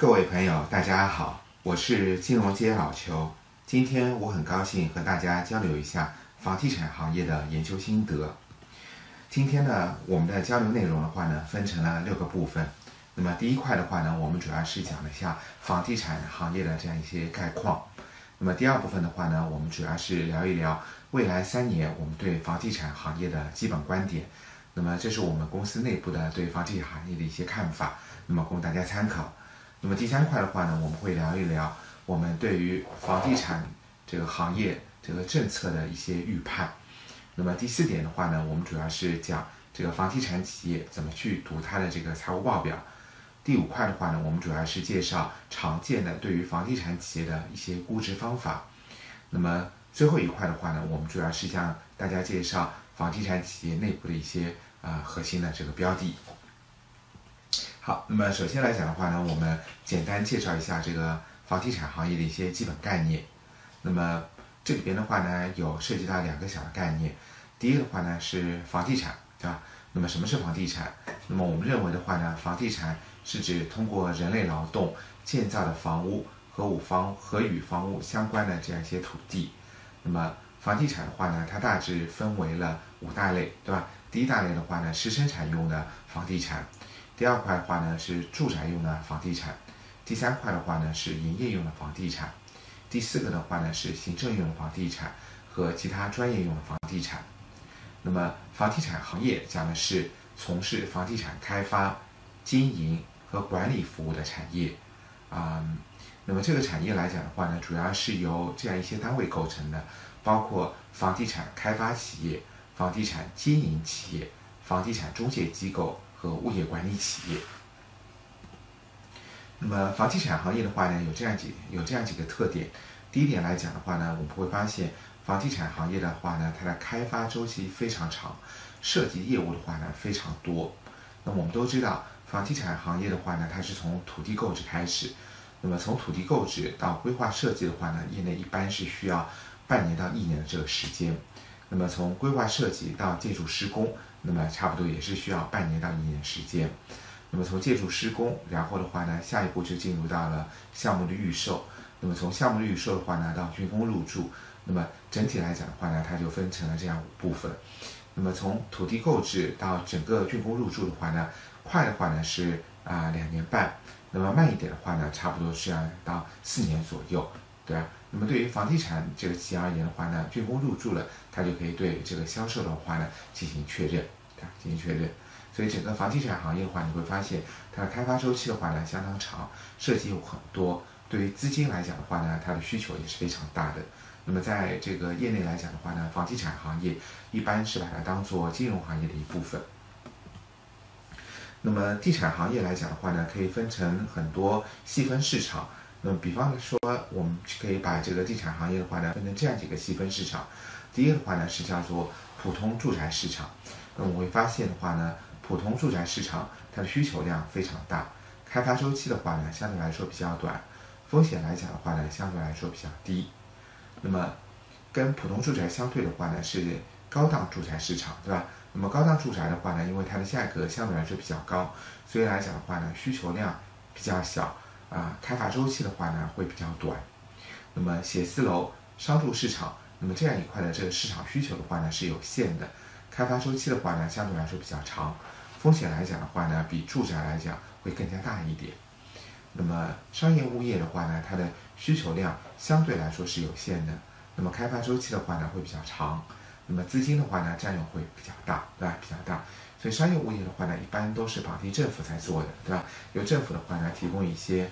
各位朋友，大家好，我是金融街老邱。今天我很高兴和大家交流一下房地产行业的研究心得。今天呢，我们的交流内容的话呢，分成了六个部分。那么第一块的话呢，我们主要是讲了一下房地产行业的这样一些概况。那么第二部分的话呢，我们主要是聊一聊未来三年我们对房地产行业的基本观点。那么这是我们公司内部的对房地产行业的一些看法，那么供大家参考。那么第三块的话呢，我们会聊一聊我们对于房地产这个行业这个政策的一些预判。那么第四点的话呢，我们主要是讲这个房地产企业怎么去读它的这个财务报表。第五块的话呢，我们主要是介绍常见的对于房地产企业的一些估值方法。那么最后一块的话呢，我们主要是向大家介绍房地产企业内部的一些啊核心的这个标的。好，那么首先来讲的话呢，我们简单介绍一下这个房地产行业的一些基本概念。那么这里边的话呢，有涉及到两个小的概念。第一个的话呢是房地产，对吧？那么什么是房地产？那么我们认为的话呢，房地产是指通过人类劳动建造的房屋和五房和与房屋相关的这样一些土地。那么房地产的话呢，它大致分为了五大类，对吧？第一大类的话呢是生产用的房地产，第二块的话呢是住宅用的房地产，第三块的话呢是营业用的房地产，第四个的话呢是行政用的房地产和其他专业用的房地产。那么房地产行业讲的是从事房地产开发、经营。和管理服务的产业，啊，那么这个产业来讲的话呢，主要是由这样一些单位构成的，包括房地产开发企业、房地产经营企业、房地产中介机构和物业管理企业。那么房地产行业的话呢，有这样几有这样几个特点。第一点来讲的话呢，我们会发现房地产行业的话呢，它的开发周期非常长，涉及业务的话呢非常多。那我们都知道。房地产行业的话呢，它是从土地购置开始，那么从土地购置到规划设计的话呢，业内一般是需要半年到一年的这个时间。那么从规划设计到建筑施工，那么差不多也是需要半年到一年时间。那么从建筑施工，然后的话呢，下一步就进入到了项目的预售。那么从项目的预售的话呢，到竣工入住，那么整体来讲的话呢，它就分成了这样五部分。那么从土地购置到整个竣工入住的话呢，快的话呢是啊两年半，那么慢一点的话呢，差不多是要到四年左右，对吧？那么对于房地产这个企业而言的话呢，竣工入住了，它就可以对这个销售的话呢进行确认，进行确认。所以整个房地产行业的话，你会发现它的开发周期的话呢相当长，涉及有很多。对于资金来讲的话呢，它的需求也是非常大的。那么在这个业内来讲的话呢，房地产行业一般是把它当做金融行业的一部分。那么地产行业来讲的话呢，可以分成很多细分市场。那么比方说，我们可以把这个地产行业的话呢，分成这样几个细分市场。第一个的话呢是叫做普通住宅市场。那我们会发现的话呢，普通住宅市场它的需求量非常大，开发周期的话呢相对来说比较短，风险来讲的话呢相对来说比较低。那么跟普通住宅相对的话呢是高档住宅市场，对吧？那么高档住宅的话呢，因为它的价格相对来说比较高，所以来讲的话呢，需求量比较小啊，开发周期的话呢会比较短。那么写字楼、商住市场，那么这样一块的这个市场需求的话呢是有限的，开发周期的话呢相对来说比较长，风险来讲的话呢比住宅来讲会更加大一点。那么商业物业的话呢，它的需求量相对来说是有限的，那么开发周期的话呢会比较长。那么资金的话呢，占用会比较大，对吧？比较大，所以商业物业的话呢，一般都是绑定政府在做的，对吧？由政府的话呢，提供一些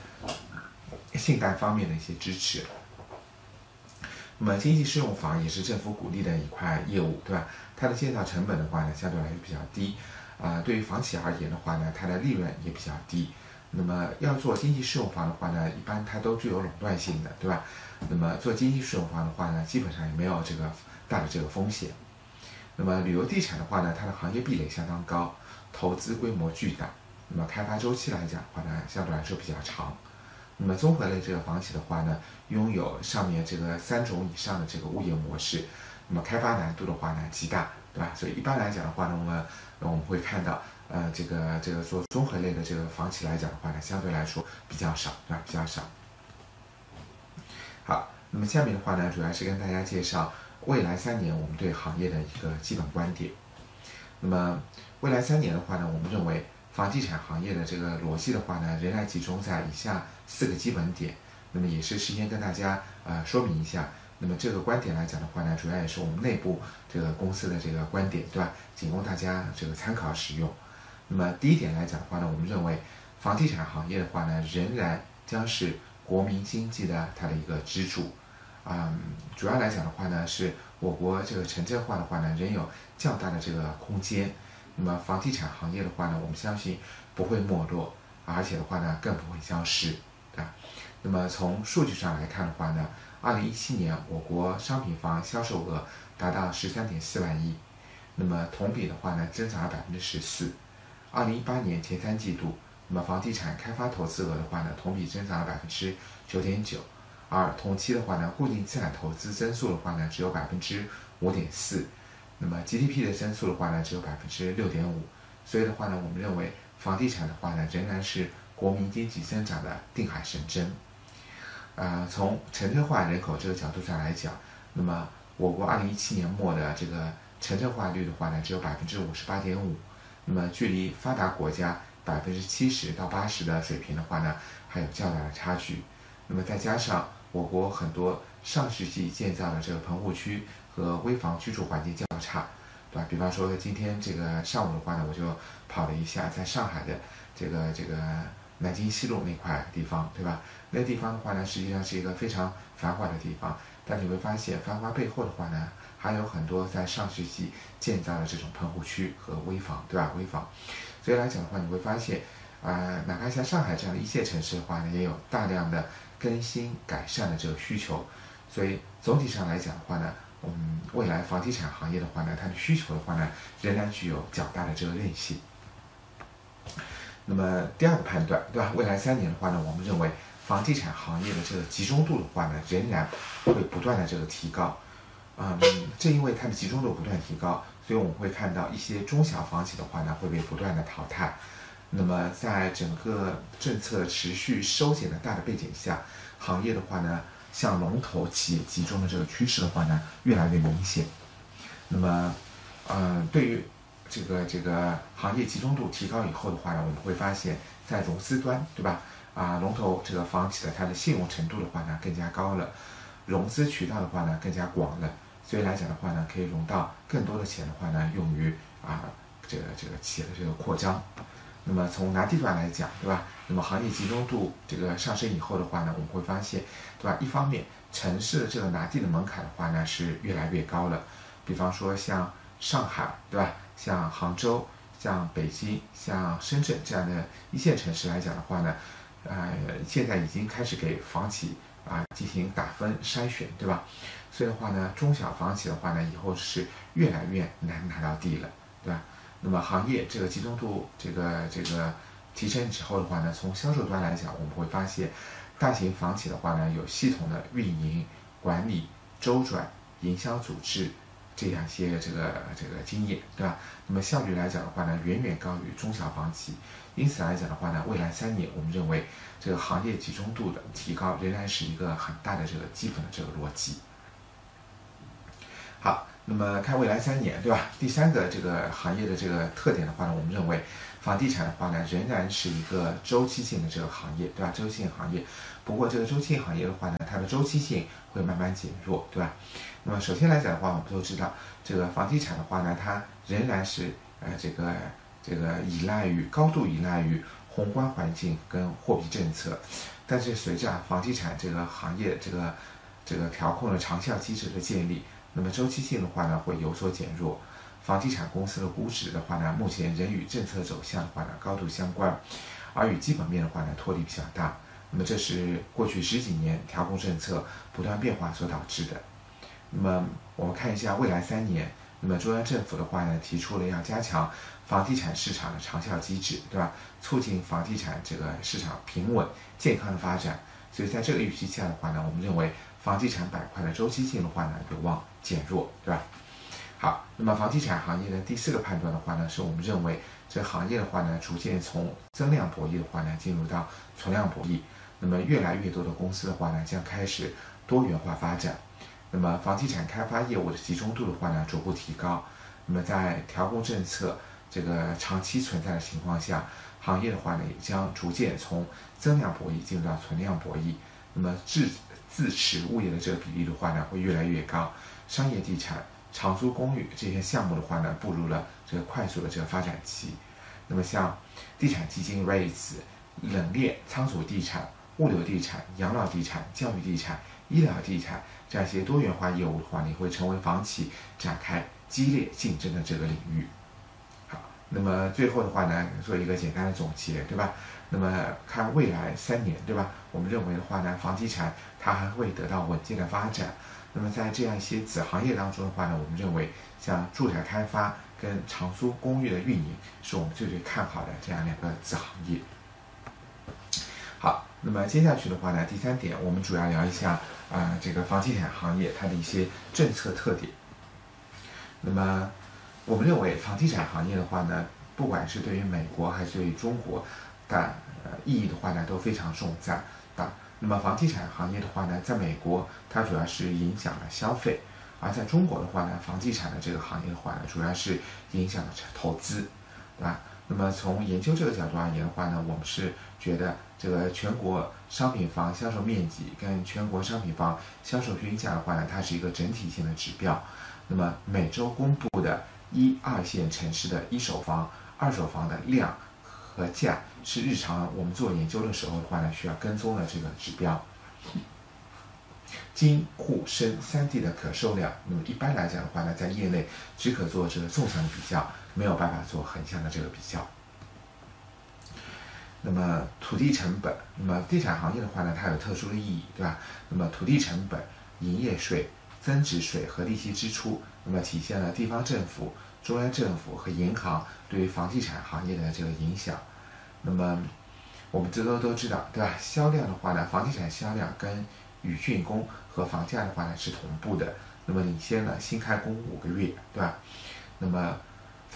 信贷方面的一些支持。那么经济适用房也是政府鼓励的一块业务，对吧？它的建造成本的话呢，相对来说比较低，啊，对于房企而言的话呢，它的利润也比较低。那么要做经济适用房的话呢，一般它都具有垄断性的，对吧？那么做经济适用房的话呢，基本上也没有这个。大的这个风险，那么旅游地产的话呢，它的行业壁垒相当高，投资规模巨大，那么开发周期来讲的话呢，相对来说比较长。那么综合类这个房企的话呢，拥有上面这个三种以上的这个物业模式，那么开发难度的话呢极大，对吧？所以一般来讲的话呢，我们我们会看到呃，这个这个做综合类的这个房企来讲的话呢，相对来说比较少，对吧？比较少。好，那么下面的话呢，主要是跟大家介绍未来三年我们对行业的一个基本观点。那么未来三年的话呢，我们认为房地产行业的这个逻辑的话呢，仍然集中在以下四个基本点。那么也是事先跟大家呃说明一下。那么这个观点来讲的话呢，主要也是我们内部这个公司的这个观点，对吧？仅供大家这个参考使用。那么第一点来讲的话呢，我们认为房地产行业的话呢，仍然将是国民经济的它的一个支柱。嗯，主要来讲的话呢，是我国这个城镇化的话呢，仍有较大的这个空间。那么房地产行业的话呢，我们相信不会没落，而且的话呢，更不会消失，啊？那么从数据上来看的话呢，二零一七年我国商品房销售额达到十三点四万亿，那么同比的话呢，增长了百分之十四。二零一八年前三季度，那么房地产开发投资额的话呢，同比增长了百分之九点九，而同期的话呢，固定资产投资增速的话呢，只有百分之五点四，那么 GDP 的增速的话呢，只有百分之六点五，所以的话呢，我们认为房地产的话呢，仍然是国民经济增长的定海神针。呃，从城镇化人口这个角度上来讲，那么我国二零一七年末的这个城镇化率的话呢，只有百分之五十八点五。那么，距离发达国家百分之七十到八十的水平的话呢，还有较大的差距。那么再加上我国很多上世纪建造的这个棚户区和危房居住环境较差，对吧？比方说今天这个上午的话呢，我就跑了一下在上海的这个这个南京西路那块地方，对吧？那地方的话呢，实际上是一个非常繁华的地方，但你会发现繁华背后的话呢。还有很多在上世纪建造的这种棚户区和危房，对吧？危房，所以来讲的话，你会发现，啊，哪怕像上海这样的一线城市的话呢，也有大量的更新改善的这个需求。所以总体上来讲的话呢，嗯，未来房地产行业的话呢，它的需求的话呢，仍然具有较大的这个韧性。那么第二个判断，对吧？未来三年的话呢，我们认为房地产行业的这个集中度的话呢，仍然会不断的这个提高。嗯，正因为它的集中度不断提高，所以我们会看到一些中小房企的话呢会被不断的淘汰。那么在整个政策持续收紧的大的背景下，行业的话呢向龙头企业集中的这个趋势的话呢越来越明显。那么，嗯，对于这个这个行业集中度提高以后的话呢，我们会发现，在融资端，对吧？啊，龙头这个房企的它的信用程度的话呢更加高了，融资渠道的话呢更加广了。所以来讲的话呢，可以融到更多的钱的话呢，用于啊这个这个企业的这个扩张。那么从拿地段来讲，对吧？那么行业集中度这个上升以后的话呢，我们会发现，对吧？一方面，城市的这个拿地的门槛的话呢是越来越高了。比方说像上海，对吧？像杭州、像北京、像深圳这样的一线城市来讲的话呢，呃，现在已经开始给房企啊进行打分筛选，对吧？所以的话呢，中小房企的话呢，以后是越来越难拿到地了，对吧？那么行业这个集中度这个这个提升之后的话呢，从销售端来讲，我们会发现，大型房企的话呢，有系统的运营管理、周转、营销组织这样一些这个这个经验，对吧？那么效率来讲的话呢，远远高于中小房企。因此来讲的话呢，未来三年，我们认为这个行业集中度的提高仍然是一个很大的这个基本的这个逻辑。好，那么看未来三年，对吧？第三个这个行业的这个特点的话呢，我们认为房地产的话呢，仍然是一个周期性的这个行业，对吧？周期性行业，不过这个周期性行业的话呢，它的周期性会慢慢减弱，对吧？那么首先来讲的话，我们都知道，这个房地产的话呢，它仍然是呃这个这个依赖于高度依赖于宏观环境跟货币政策，但是随着房地产这个行业这个这个调控的长效机制的建立。那么周期性的话呢，会有所减弱。房地产公司的估值的话呢，目前仍与政策走向的话呢高度相关，而与基本面的话呢脱离比较大。那么这是过去十几年调控政策不断变化所导致的。那么我们看一下未来三年，那么中央政府的话呢提出了要加强房地产市场的长效机制，对吧？促进房地产这个市场平稳健康的发展。所以在这个预期下的话呢，我们认为房地产板块的周期性的话呢有望。减弱，对吧？好，那么房地产行业的第四个判断的话呢，是我们认为这个行业的话呢，逐渐从增量博弈的话呢，进入到存量博弈。那么越来越多的公司的话呢，将开始多元化发展。那么房地产开发业务的集中度的话呢，逐步提高。那么在调控政策这个长期存在的情况下，行业的话呢，也将逐渐从增量博弈进入到存量博弈。那么自自持物业的这个比例的话呢，会越来越高。商业地产、长租公寓这些项目的话呢，步入了这个快速的这个发展期。那么像地产基金 REITs、冷链仓储地产、物流地产、养老地产、教育地产、医疗地产这样一些多元化业务的话，你会成为房企展开激烈竞争的这个领域。好，那么最后的话呢，做一个简单的总结，对吧？那么看未来三年，对吧？我们认为的话呢，房地产它还会得到稳健的发展。那么在这样一些子行业当中的话呢，我们认为像住宅开发跟长租公寓的运营是我们最最看好的这样两个子行业。那么接下去的话呢，第三点我们主要聊一下啊这个房地产行业它的一些政策特点。那么我们认为房地产行业的话呢，不管是对于美国还是对于中国。的呃意义的话呢都非常重在啊。那么房地产行业的话呢，在美国它主要是影响了消费，而在中国的话呢，房地产的这个行业的话呢，主要是影响了投资，对吧？那么从研究这个角度而言的话呢，我们是觉得这个全国商品房销售面积跟全国商品房销售均价的话呢，它是一个整体性的指标。那么每周公布的一二线城市的一手房、二手房的量。和价是日常我们做研究的时候的话呢，需要跟踪的这个指标。京沪深三地的可售量，那么一般来讲的话呢，在业内只可做这个纵向比较，没有办法做横向的这个比较。那么土地成本，那么地产行业的话呢，它有特殊的意义，对吧？那么土地成本、营业税、增值税和利息支出，那么体现了地方政府。中央政府和银行对于房地产行业的这个影响，那么我们这都都知道，对吧？销量的话呢，房地产销量跟与竣工和房价的话呢是同步的，那么领先了新开工五个月，对吧？那么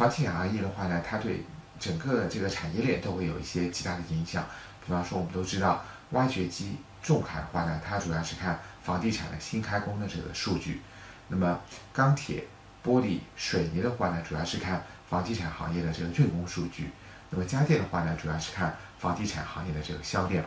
房地产行业的话呢，它对整个这个产业链都会有一些极大的影响。比方说，我们都知道，挖掘机、重卡的话呢，它主要是看房地产的新开工的这个数据，那么钢铁。玻璃、水泥的话呢，主要是看房地产行业的这个竣工数据；那么家电的话呢，主要是看房地产行业的这个销量。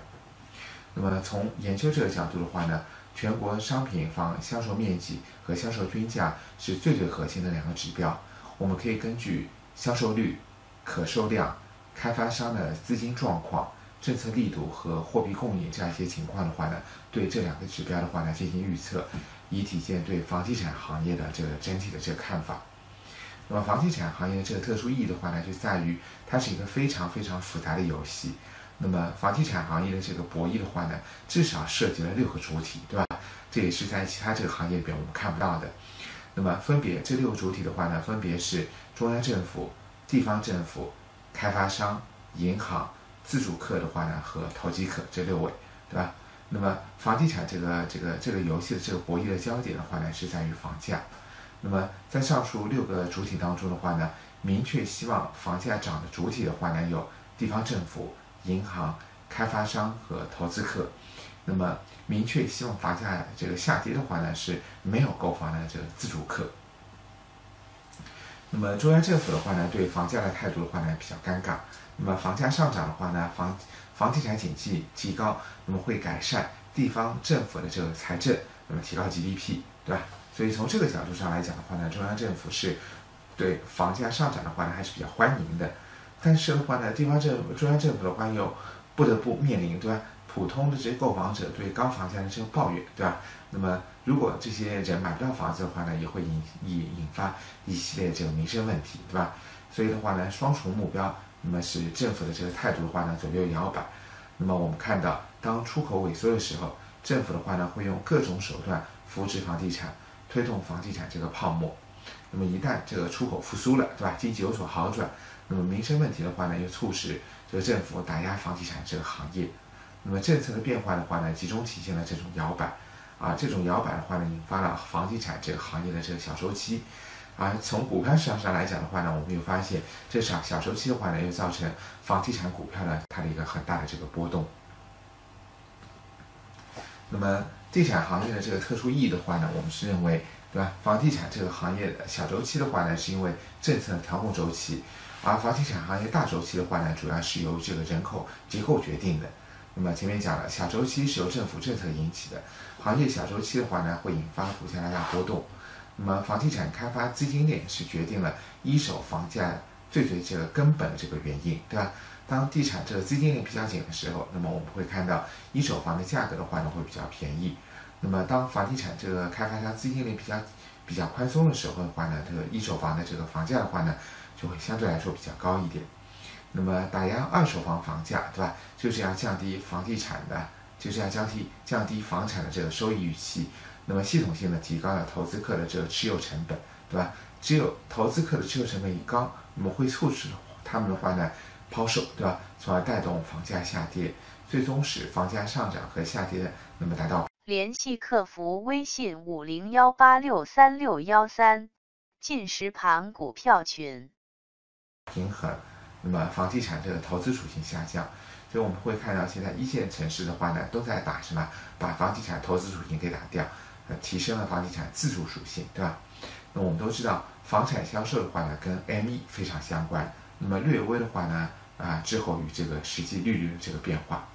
那么从研究这个角度的话呢，全国商品房销售面积和销售均价是最最核心的两个指标。我们可以根据销售率、可售量、开发商的资金状况、政策力度和货币供应这样一些情况的话呢，对这两个指标的话呢进行预测。以体现对房地产行业的这个整体的这个看法。那么，房地产行业的这个特殊意义的话呢，就在于它是一个非常非常复杂的游戏。那么，房地产行业的这个博弈的话呢，至少涉及了六个主体，对吧？这也是在其他这个行业里边我们看不到的。那么，分别这六个主体的话呢，分别是中央政府、地方政府、开发商、银行、自主客的话呢和投机客这六位，对吧？那么房地产这个这个这个游戏的这个博弈的焦点的话呢，是在于房价。那么在上述六个主体当中的话呢，明确希望房价涨的主体的话呢，有地方政府、银行、开发商和投资客。那么明确希望房价这个下跌的话呢，是没有购房的这个自主客。那么中央政府的话呢，对房价的态度的话呢，比较尴尬。那么房价上涨的话呢，房房地产景气提高，那么会改善地方政府的这个财政，那么提高 GDP，对吧？所以从这个角度上来讲的话呢，中央政府是对房价上涨的话呢还是比较欢迎的。但是的话呢，地方政、中央政府的话又不得不面临，对吧？普通的这些购房者对高房价的这个抱怨，对吧？那么如果这些人买不到房子的话呢，也会引引引发一系列这个民生问题，对吧？所以的话呢，双重目标。那么使政府的这个态度的话呢左右摇摆。那么我们看到，当出口萎缩的时候，政府的话呢会用各种手段扶持房地产，推动房地产这个泡沫。那么一旦这个出口复苏了，对吧？经济有所好转，那么民生问题的话呢又促使这个政府打压房地产这个行业。那么政策的变化的话呢，集中体现了这种摇摆。啊，这种摇摆的话呢，引发了房地产这个行业的这个小周期。而从股票市场上来讲的话呢，我们又发现这场小周期的话呢，又造成房地产股票呢它的一个很大的这个波动。那么地产行业的这个特殊意义的话呢，我们是认为，对吧？房地产这个行业小周期的话呢，是因为政策调控周期，而房地产行业大周期的话呢，主要是由这个人口结构决定的。那么前面讲了，小周期是由政府政策引起的，行业小周期的话呢，会引发股价大大波动。那么房地产开发资金链是决定了一手房价最最这个根本的这个原因，对吧？当地产这个资金链比较紧的时候，那么我们会看到一手房的价格的话呢会比较便宜。那么当房地产这个开发商资金链比较比较宽松的时候的话呢，这个一手房的这个房价的话呢就会相对来说比较高一点。那么打压二手房房价，对吧？就是要降低房地产的，就是要降低降低房产的这个收益预期。那么系统性的提高了投资客的这个持有成本，对吧？只有投资客的持有成本一高，那么会促使他们的话呢抛售，对吧？从而带动房价下跌，最终使房价上涨和下跌的那么达到。联系客服微信五零幺八六三六幺三，进食盘股票群。平衡，那么房地产这个投资属性下降，所以我们会看到现在一线城市的话呢，都在打什么？把房地产投资属性给打掉。呃，提升了房地产自主属性，对吧？那我们都知道，房产销售的话呢，跟 M 一非常相关。那么略微的话呢，啊，滞后于这个实际利率的这个变化。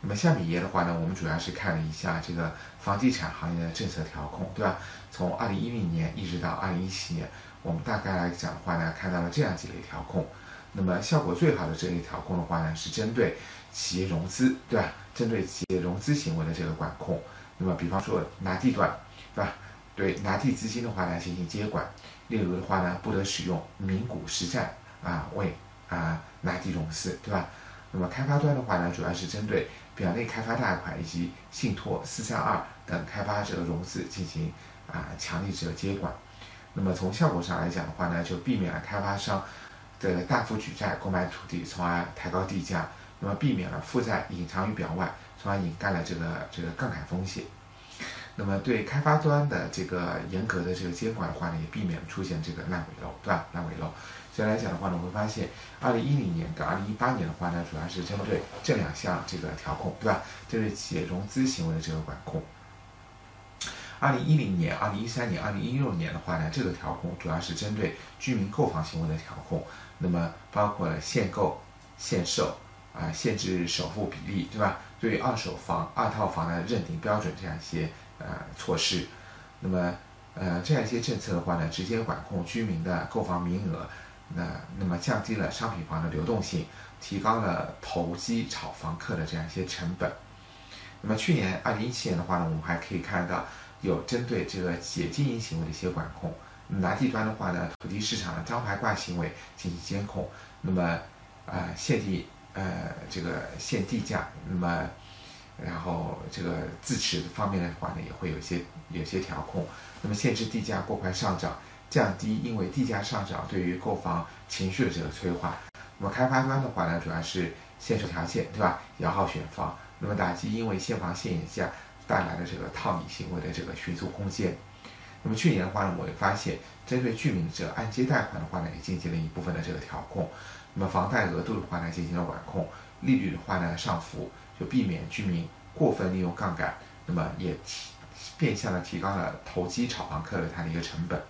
那么下面一页的话呢，我们主要是看了一下这个房地产行业的政策调控，对吧？从二零一零年一直到二零一七年，我们大概来讲的话呢，看到了这样几类调控。那么效果最好的这类调控的话呢，是针对企业融资，对吧？针对企业融资行为的这个管控。那么，比方说拿地段，对吧？对拿地资金的话呢进行接管，例如的话呢，不得使用名股实债啊为啊拿地融资，对吧？那么开发端的话呢，主要是针对表内开发贷款以及信托四三二等开发者融资进行啊强力这个接管。那么从效果上来讲的话呢，就避免了开发商的大幅举债购买土地，从而抬高地价，那么避免了负债隐藏于表外。从而引盖了这个这个杠杆风险，那么对开发端的这个严格的这个监管的话呢，也避免出现这个烂尾楼，对吧？烂尾楼，所以来讲的话呢，我会发现，二零一零年跟二零一八年的话呢，主要是针对这两项这个调控，对吧？针对企业融资行为的这个管控。二零一零年、二零一三年、二零一六年的话呢，这个调控主要是针对居民购房行为的调控，那么包括了限购、限售啊，限制首付比例，对吧？对于二手房、二套房的认定标准这样一些呃措施，那么呃这样一些政策的话呢，直接管控居民的购房名额，那那么降低了商品房的流动性，提高了投机炒房客的这样一些成本。那么去年二零一七年的话呢，我们还可以看到有针对这个企业经营行为的一些管控。拿地端的话呢，土地市场的招牌挂行为进行监控，那么呃限地。呃，这个限地价，那么，然后这个自持方面的话呢，也会有些有些调控，那么限制地价过快上涨，降低因为地价上涨对于购房情绪的这个催化。那么开发端的话呢，主要是限售条件，对吧？摇号选房，那么打击因为限房限价带来的这个套利行为的这个寻租空间。那么去年的话呢，我也发现，针对居民的这个按揭贷款的话呢，也进行了一部分的这个调控。那么房贷额度的话呢，进行了管控；利率的话呢，上浮，就避免居民过分利用杠杆。那么也提变相的提高了投机炒房客的它的一个成本。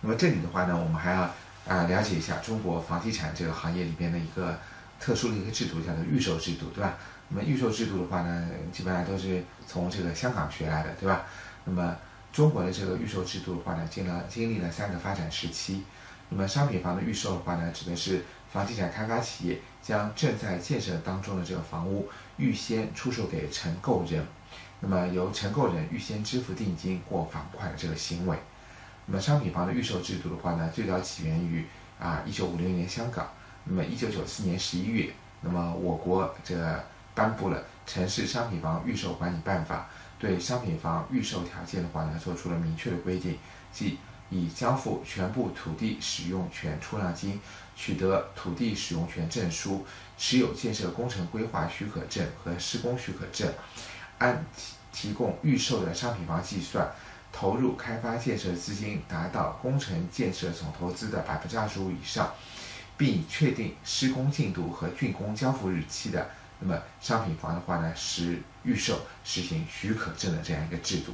那么这里的话呢，我们还要啊了解一下中国房地产这个行业里边的一个特殊的一个制度，叫做预售制度，对吧？那么预售制度的话呢，基本上都是从这个香港学来的，对吧？那么中国的这个预售制度的话呢，经了经历了三个发展时期。那么商品房的预售的话呢，指的是房地产开发企业将正在建设当中的这个房屋预先出售给承购人，那么由承购人预先支付定金或房款的这个行为。那么商品房的预售制度的话呢，最早起源于啊一九五六年香港，那么一九九四年十一月，那么我国这个颁布了《城市商品房预售管理办法》，对商品房预售条件的话呢，做出了明确的规定，即。已交付全部土地使用权出让金，取得土地使用权证书，持有建设工程规划许可证和施工许可证，按提提供预售的商品房计算，投入开发建设资金达到工程建设总投资的百分之二十五以上，并已确定施工进度和竣工交付日期的，那么商品房的话呢，实预售实行许可证的这样一个制度。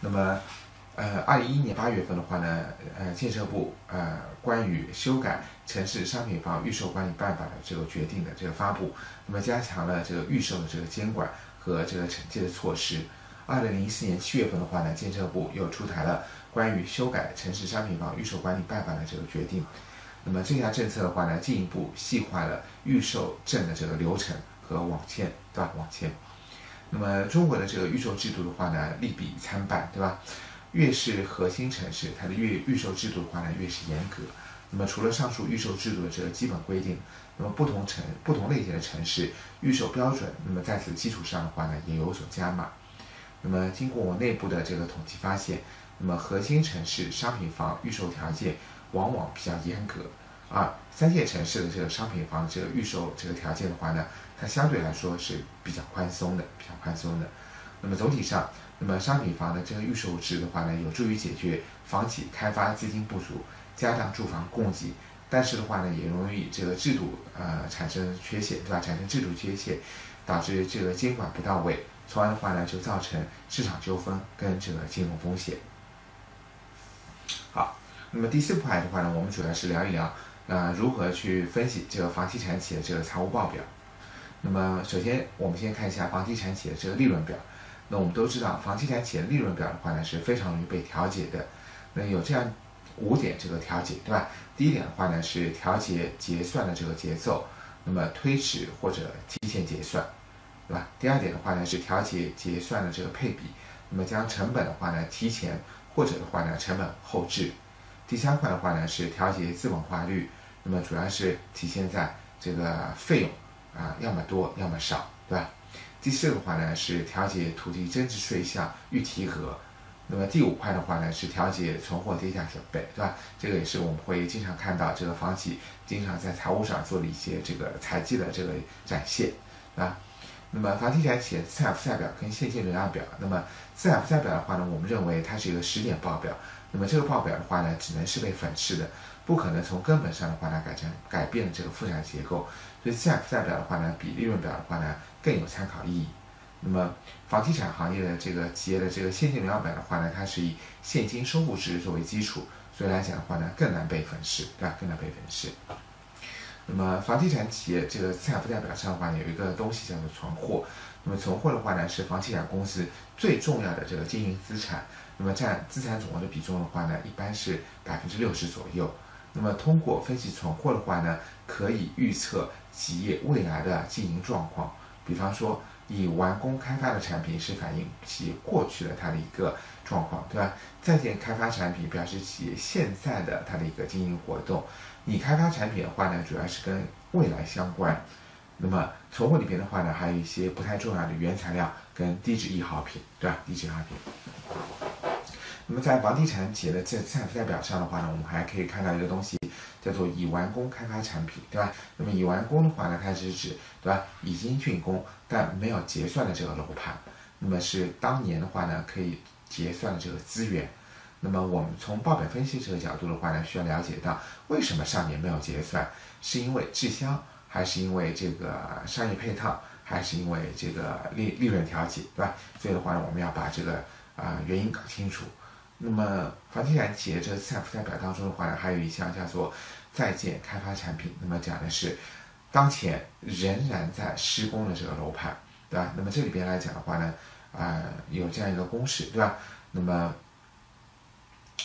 那么，呃，二零一一年八月份的话呢，呃，建设部呃关于修改城市商品房预售管理办法的这个决定的这个发布，那么加强了这个预售的这个监管和这个惩戒的措施。二零零四年七月份的话呢，建设部又出台了关于修改城市商品房预售管理办法的这个决定。那么这项政策的话呢，进一步细化了预售证的这个流程和网签，对吧？网签。那么中国的这个预售制度的话呢，利弊参半，对吧？越是核心城市，它的预预售制度的话呢，越是严格。那么除了上述预售制度的这个基本规定，那么不同城不同类型的城市预售标准，那么在此基础上的话呢，也有所加码。那么经过我内部的这个统计发现，那么核心城市商品房预售条件往往比较严格，而三线城市的这个商品房这个预售这个条件的话呢，它相对来说是比较宽松的，比较宽松的。那么总体上，那么商品房的这个预售制的话呢，有助于解决房企开发资金不足，加大住房供给，但是的话呢，也容易这个制度呃产生缺陷，对吧？产生制度缺陷，导致这个监管不到位。从而的话呢，就造成市场纠纷跟这个金融风险。那么第四部分的话呢，我们主要是聊一聊，呃，如何去分析这个房地产企业这个财务报表。那么首先，我们先看一下房地产企业这个利润表。那我们都知道，房地产企业利润表的话呢，是非常容易被调节的。那有这样五点这个调节，对吧？第一点的话呢，是调节结算的这个节奏，那么推迟或者提前结算。对吧？第二点的话呢是调节结算的这个配比，那么将成本的话呢提前或者的话呢成本后置。第三块的话呢是调节资本化率，那么主要是体现在这个费用啊要么多要么少，对吧？第四个话呢是调节土地增值税项预提额，那么第五块的话呢是调节存货跌价准备，对吧？这个也是我们会经常看到这个房企经常在财务上做的一些这个财绩的这个展现，啊。那么房地产企业资产负债表跟现金流量表，那么资产负债表的话呢，我们认为它是一个时点报表。那么这个报表的话呢，只能是被粉饰的，不可能从根本上的话呢改成改变这个负债结构。所以资产负债表的话呢，比利润表的话呢更有参考意义。那么房地产行业的这个企业的这个现金流量表的话呢，它是以现金收付值作为基础，所以来讲的话呢，更难被粉饰，对吧？更难被粉饰。那么房地产企业这个资产负债表上的话，有一个东西叫做存货。那么存货的话呢，是房地产公司最重要的这个经营资产。那么占资产总额的比重的话呢，一般是百分之六十左右。那么通过分析存货的话呢，可以预测企业未来的经营状况。比方说，已完工开发的产品是反映企业过去的它的一个状况，对吧？在建开发产品表示企业现在的它的一个经营活动。你开发产品的话呢，主要是跟未来相关。那么存货里边的话呢，还有一些不太重要的原材料跟低值易耗品，对吧？低值易耗品。那么在房地产企业的这资产负债表上的话呢，我们还可以看到一个东西，叫做已完工开发产品，对吧？那么已完工的话呢，它是指对吧？已经竣工但没有结算的这个楼盘，那么是当年的话呢，可以结算的这个资源。那么我们从报表分析这个角度的话呢，需要了解到为什么上年没有结算，是因为滞销，还是因为这个商业配套，还是因为这个利利润调节，对吧？所以的话呢，我们要把这个啊原因搞清楚。那么房地产企业这资产负债表当中的话呢，还有一项叫做在建开发产品，那么讲的是当前仍然在施工的这个楼盘，对吧？那么这里边来讲的话呢，啊有这样一个公式，对吧？那么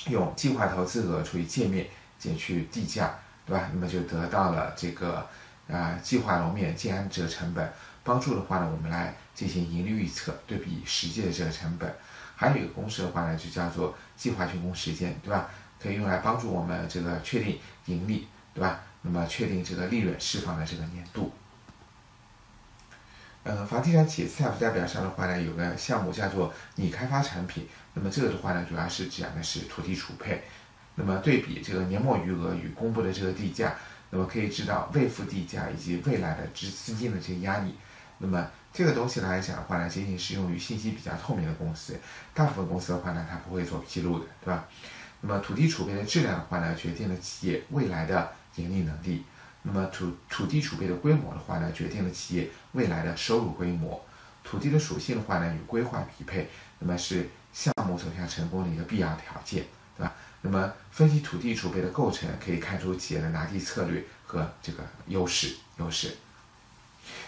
用计划投资额除以界面减去地价，对吧？那么就得到了这个啊计划楼面建安折成本，帮助的话呢，我们来进行盈利预测，对比实际的这个成本。还有一个公式的话呢，就叫做计划竣工时间，对吧？可以用来帮助我们这个确定盈利，对吧？那么确定这个利润释放的这个年度。呃，房地产企业资产负债表上的话呢，有个项目叫做拟开发产品。那么这个的话呢，主要是讲的是土地储备。那么对比这个年末余额与公布的这个地价，那么可以知道未付地价以及未来的资资金的这个压力。那么这个东西来讲的话呢，仅仅适用于信息比较透明的公司，大部分公司的话呢，它不会做披露的，对吧？那么土地储备的质量的话呢，决定了企业未来的盈利能力。那么土土地储备的规模的话呢，决定了企业未来的收入规模。土地的属性的话呢，与规划匹配，那么是项目走向成功的一个必要条件，对吧？那么分析土地储备的构成，可以看出企业的拿地策略和这个优势优势。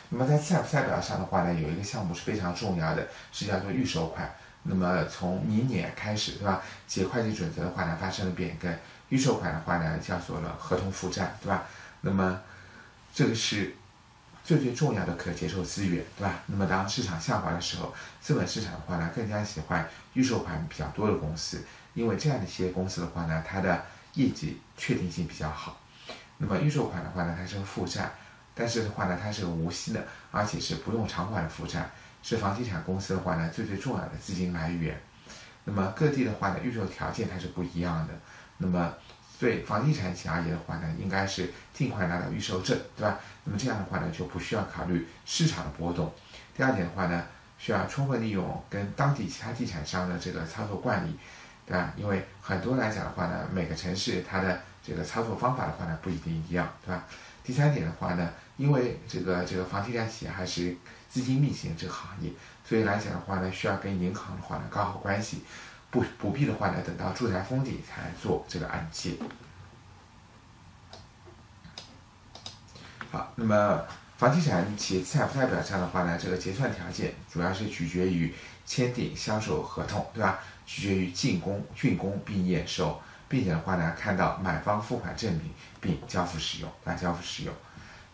那么在资产负债表上的话呢，有一个项目是非常重要的，是叫做预收款。那么从明年开始，对吧？企业会计准则的话呢，发生了变更，预收款的话呢，叫做了合同负债，对吧？那么这个是最最重要的可接受资源，对吧？那么当市场下滑的时候，资本市场的话呢，更加喜欢预售款比较多的公司，因为这样的一些公司的话呢，它的业绩确定性比较好。那么预售款的话呢，它是负债，但是的话呢，它是无息的，而且是不用偿还的负债，是房地产公司的话呢，最最重要的资金来源。那么各地的话呢，预售条件它是不一样的。那么对房地产企业而言的话呢，应该是尽快拿到预售证，对吧？那么这样的话呢，就不需要考虑市场的波动。第二点的话呢，需要充分利用跟当地其他地产商的这个操作惯例，对吧？因为很多来讲的话呢，每个城市它的这个操作方法的话呢，不一定一样，对吧？第三点的话呢，因为这个这个房地产企业还是资金密集的这个行业，所以来讲的话呢，需要跟银行的话呢搞好关系。不不必的话呢，等到住宅封顶才做这个按揭。好，那么房地产企业资产负债表上的话呢，这个结算条件主要是取决于签订销售合同，对吧？取决于竣工竣工并验收，并且的话呢，看到买方付款证明并交付使用，啊，交付使用。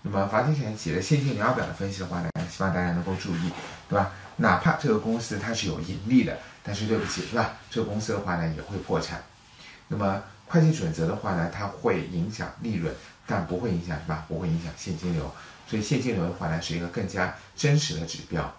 那么房地产企业的现金流表的分析的话呢，希望大家能够注意，对吧？哪怕这个公司它是有盈利的。但是对不起，是吧？这个公司的话呢也会破产。那么会计准则的话呢，它会影响利润，但不会影响什么？不会影响现金流。所以现金流的话呢，是一个更加真实的指标。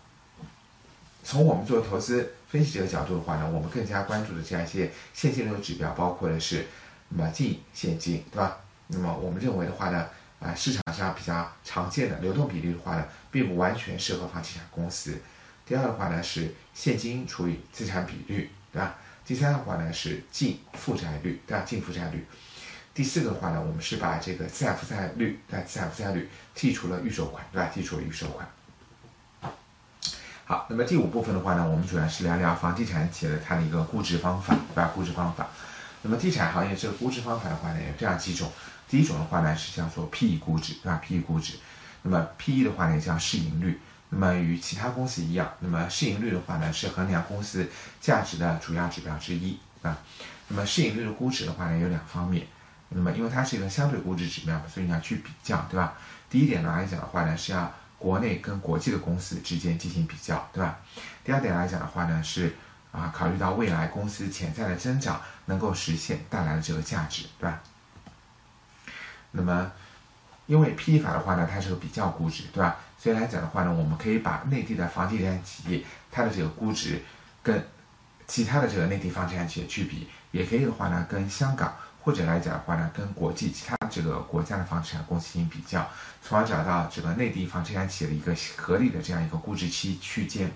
从我们做投资分析者的角度的话呢，我们更加关注的这样一些现金流指标，包括的是那么净现金，对吧？那么我们认为的话呢，啊，市场上比较常见的流动比率的话呢，并不完全适合房地产公司。第二的话呢是现金除以资产比率，对吧？第三的话呢是净负债率，对吧？净负债率。第四个的话呢，我们是把这个资产负债率，对吧资产负债率剔除了预收款，对吧？剔除了预收款。好，那么第五部分的话呢，我们主要是聊聊房地产企业的它的一个估值方法，对吧？估值方法。那么地产行业这个估值方法的话呢，有这样几种。第一种的话呢是叫做 P/E 估值，对吧？P/E 估值。那么 P/E 的话呢叫市盈率。那么与其他公司一样，那么市盈率的话呢，是衡量公司价值的主要指标之一啊。那么市盈率的估值的话呢，有两方面。那么因为它是一个相对估值指标嘛，所以你要去比较，对吧？第一点呢来讲的话呢，是要国内跟国际的公司之间进行比较，对吧？第二点来讲的话呢，是啊，考虑到未来公司潜在的增长能够实现带来的这个价值，对吧？那么因为 P/E 法的话呢，它是个比较估值，对吧？所以来讲的话呢，我们可以把内地的房地产企业它的这个估值跟其他的这个内地房地产企业去比，也可以的话呢，跟香港或者来讲的话呢，跟国际其他这个国家的房地产公司进行比较，从而找到这个内地房地产企业的一个合理的这样一个估值期区间。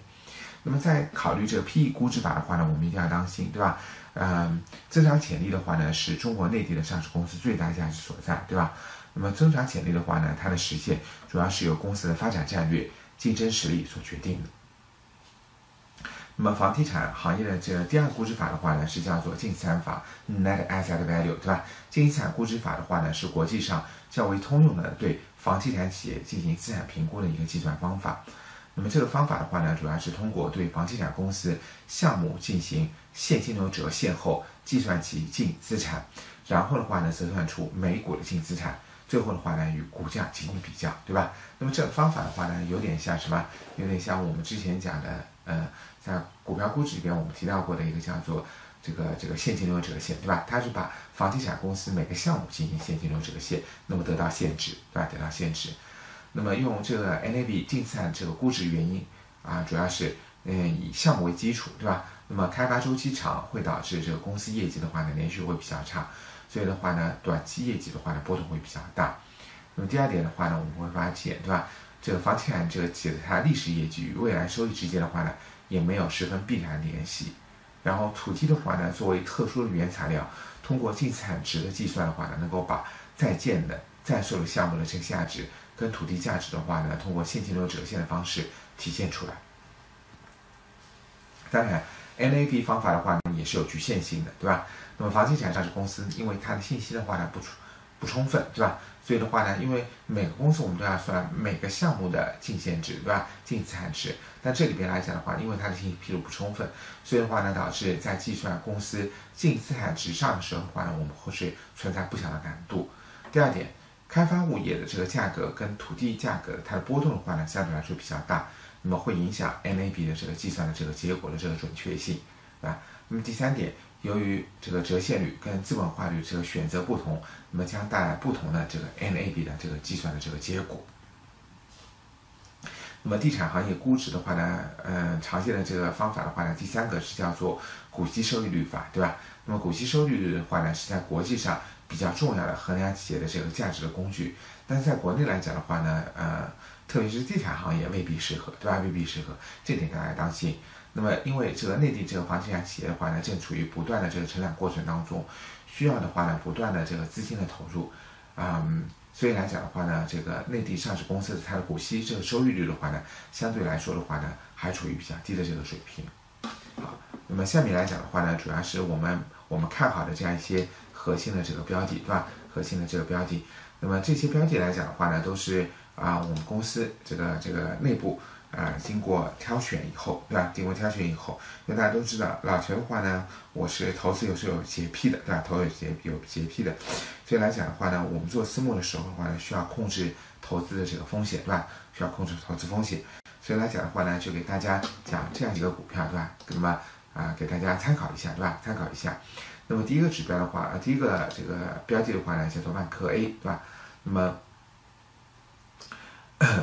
那么在考虑这个 P/E 估值法的话呢，我们一定要当心，对吧？嗯，增长潜力的话呢，是中国内地的上市公司最大价值所在，对吧？那么增长潜力的话呢，它的实现主要是由公司的发展战略、竞争实力所决定的。那么房地产行业的这第二估值法的话呢，是叫做净资产法 （Net Asset Value），对吧？净资产估值法的话呢，是国际上较为通用的对房地产企业进行资产评估的一个计算方法。那么这个方法的话呢，主要是通过对房地产公司项目进行现金流折现后计算其净资产，然后的话呢，折算出每股的净资产。最后的话呢，与股价进行比较，对吧？那么这个方法的话呢，有点像什么？有点像我们之前讲的，呃，在股票估值里边我们提到过的一个叫做这个这个现金流折现，对吧？它是把房地产公司每个项目进行现金流折现，那么得到现值，对吧？得到现值。那么用这个 NAV 净资产这个估值原因啊，主要是嗯以项目为基础，对吧？那么开发周期长会导致这个公司业绩的话呢，连续会比较差。所以的话呢，短期业绩的话呢，波动会比较大。那么第二点的话呢，我们会发现，对吧？这个房地产这个企业的它历史业绩与未来收益之间的话呢，也没有十分必然联系。然后土地的话呢，作为特殊的原材料，通过净资产值的计算的话呢，能够把在建的在售的项目的这个价值跟土地价值的话呢，通过现金流折现的方式体现出来。当然，NAV 方法的话呢，也是有局限性的，对吧？那么房地产上市公司，因为它的信息的话呢不充不充分，对吧？所以的话呢，因为每个公司我们都要算每个项目的净现值，对吧？净资产值。但这里边来讲的话，因为它的信息披露不充分，所以的话呢，导致在计算公司净资产值上的时候的话呢，我们会是存在不小的难度。第二点，开发物业的这个价格跟土地价格它的波动的话呢，相对来说比较大，那么会影响 NAB 的这个计算的这个结果的这个准确性，对吧？那么第三点。由于这个折现率跟资本化率这个选择不同，那么将带来不同的这个 NAB 的这个计算的这个结果。那么地产行业估值的话呢，嗯，常见的这个方法的话呢，第三个是叫做股息收益率法，对吧？那么股息收益率的话呢，是在国际上比较重要的衡量企业的这个价值的工具，但是在国内来讲的话呢，呃，特别是地产行业未必适合，对吧？未必适合，这点大家当心。那么，因为这个内地这个房地产企业的话呢，正处于不断的这个成长过程当中，需要的话呢，不断的这个资金的投入，嗯，所以来讲的话呢，这个内地上市公司的它的股息这个收益率的话呢，相对来说的话呢，还处于比较低的这个水平。好，那么下面来讲的话呢，主要是我们我们看好的这样一些核心的这个标的，对吧？核心的这个标的，那么这些标的来讲的话呢，都是啊，我们公司这个这个内部。啊，经过挑选以后，对吧？经过挑选以后，因为大家都知道，老陈的话呢，我是投资有时候有洁癖的，对吧？投有洁有洁癖的，所以来讲的话呢，我们做私募的时候的话呢，需要控制投资的这个风险，对吧？需要控制投资风险，所以来讲的话呢，就给大家讲这样几个股票，对吧？那么啊，给大家参考一下，对吧？参考一下。那么第一个指标的话，呃第一个这个标的的话呢，叫做万科 A，对吧？那么。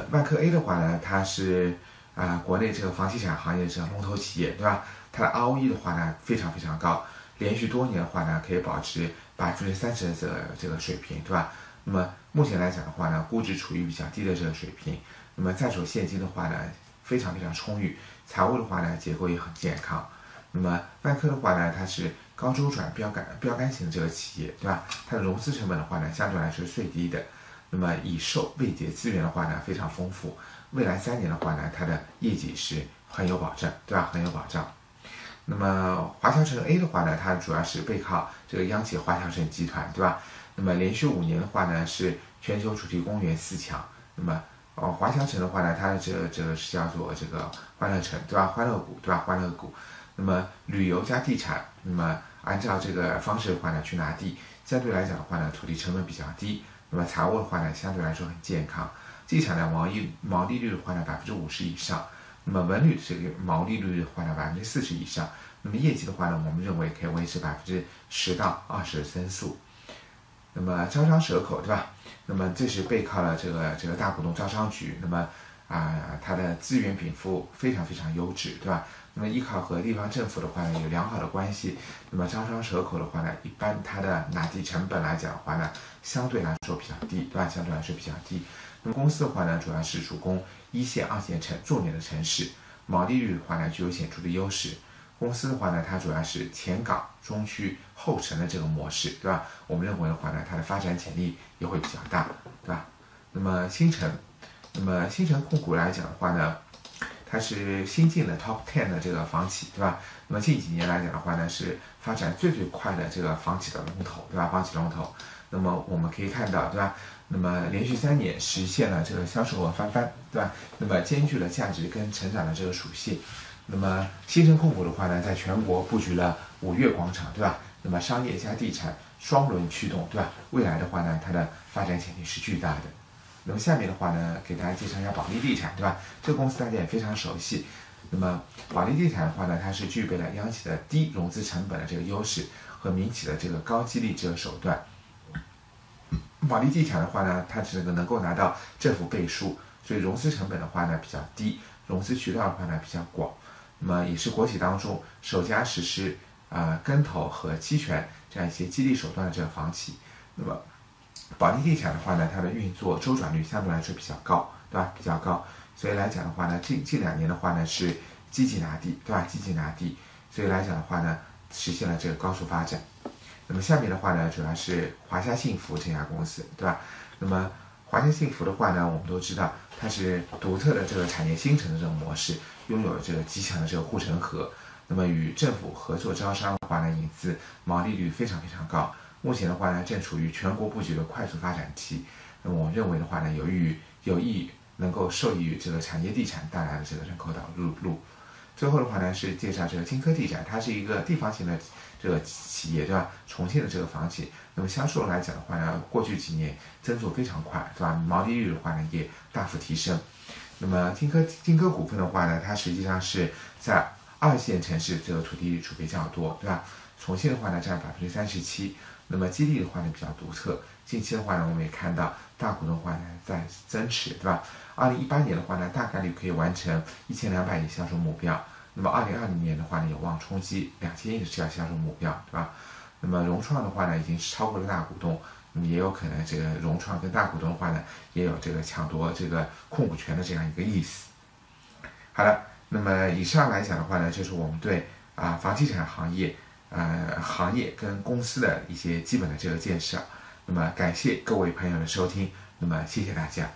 万科 A 的话呢，它是啊国内这个房地产行业这龙头企业，对吧？它的 ROE 的话呢非常非常高，连续多年的话呢可以保持百分之三十的这个这个水平，对吧？那么目前来讲的话呢，估值处于比较低的这个水平，那么在手现金的话呢非常非常充裕，财务的话呢结构也很健康。那么万科的话呢，它是高周转标杆标杆型的这个企业，对吧？它的融资成本的话呢相对来说是最低的。那么已售未结资源的话呢，非常丰富。未来三年的话呢，它的业绩是很有保证，对吧？很有保障。那么华侨城 A 的话呢，它主要是背靠这个央企华侨城集团，对吧？那么连续五年的话呢，是全球主题公园四强。那么呃，华侨城的话呢，它的这个这个是叫做这个欢乐城，对吧？欢乐谷，对吧？欢乐谷。那么旅游加地产，那么按照这个方式的话呢，去拿地，相对来讲的话呢，土地成本比较低。那么财务的话呢，相对来说很健康。地产的毛利毛利率的话呢，百分之五十以上。那么文旅这个毛利率的话呢，百分之四十以上。那么业绩的话呢，我们认为可以维持百分之十到二十的增速。那么招商蛇口对吧？那么这是背靠了这个这个大股东招商局。那么啊，它的资源禀赋非常非常优质，对吧？那么依靠和地方政府的话呢，有良好的关系。那么招商蛇口的话呢，一般它的拿地成本来讲的话呢，相对来说比较低，对吧？相对来说比较低。那么公司的话呢，主要是主攻一线、二线城重点的城市，毛利率的话呢，具有显著的优势。公司的话呢，它主要是前港、中区、后城的这个模式，对吧？我们认为的话呢，它的发展潜力也会比较大，对吧？那么新城，那么新城控股来讲的话呢？它是新进的 top ten 的这个房企，对吧？那么近几年来讲的话呢，是发展最最快的这个房企的龙头，对吧？房企龙头。那么我们可以看到，对吧？那么连续三年实现了这个销售额翻番，对吧？那么兼具了价值跟成长的这个属性。那么新城控股的话呢，在全国布局了五岳广场，对吧？那么商业加地产双轮驱动，对吧？未来的话呢，它的发展潜力是巨大的。那么下面的话呢，给大家介绍一下保利地产，对吧？这个公司大家也非常熟悉。那么保利地产的话呢，它是具备了央企的低融资成本的这个优势和民企的这个高激励这个手段。保利地产的话呢，它这个能够拿到政府背书，所以融资成本的话呢比较低，融资渠道的话呢比较广。那么也是国企当中首家实施啊跟投和期权这样一些激励手段的这个房企。那么保利地产的话呢，它的运作周转率相对来说比较高，对吧？比较高，所以来讲的话呢，近近两年的话呢是积极拿地，对吧？积极拿地，所以来讲的话呢，实现了这个高速发展。那么下面的话呢，主要是华夏幸福这家公司，对吧？那么华夏幸福的话呢，我们都知道它是独特的这个产业新城的这种模式，拥有这个极强的这个护城河。那么与政府合作招商的话呢，引资毛利率非常非常高。目前的话呢，正处于全国布局的快速发展期。那么我认为的话呢，有益有益能够受益于这个产业地产带来的这个人口导入入。最后的话呢，是介绍这个金科地产，它是一个地方型的这个企业，对吧？重庆的这个房企。那么销售来讲的话呢，过去几年增速非常快，对吧？毛利率的话呢，也大幅提升。那么金科金科股份的话呢，它实际上是在二线城市这个土地储备较多，对吧？重庆的话呢，占百分之三十七。那么基地的话呢比较独特，近期的话呢我们也看到大股东的话呢在增持，对吧？二零一八年的话呢大概率可以完成一千两百亿销售目标，那么二零二零年的话呢有望冲击两千亿的这样销售目标，对吧？那么融创的话呢已经是超过了大股东，那么也有可能这个融创跟大股东的话呢也有这个抢夺这个控股权的这样一个意思。好了，那么以上来讲的话呢，就是我们对啊房地产行业。呃，行业跟公司的一些基本的这个建设，那么感谢各位朋友的收听，那么谢谢大家。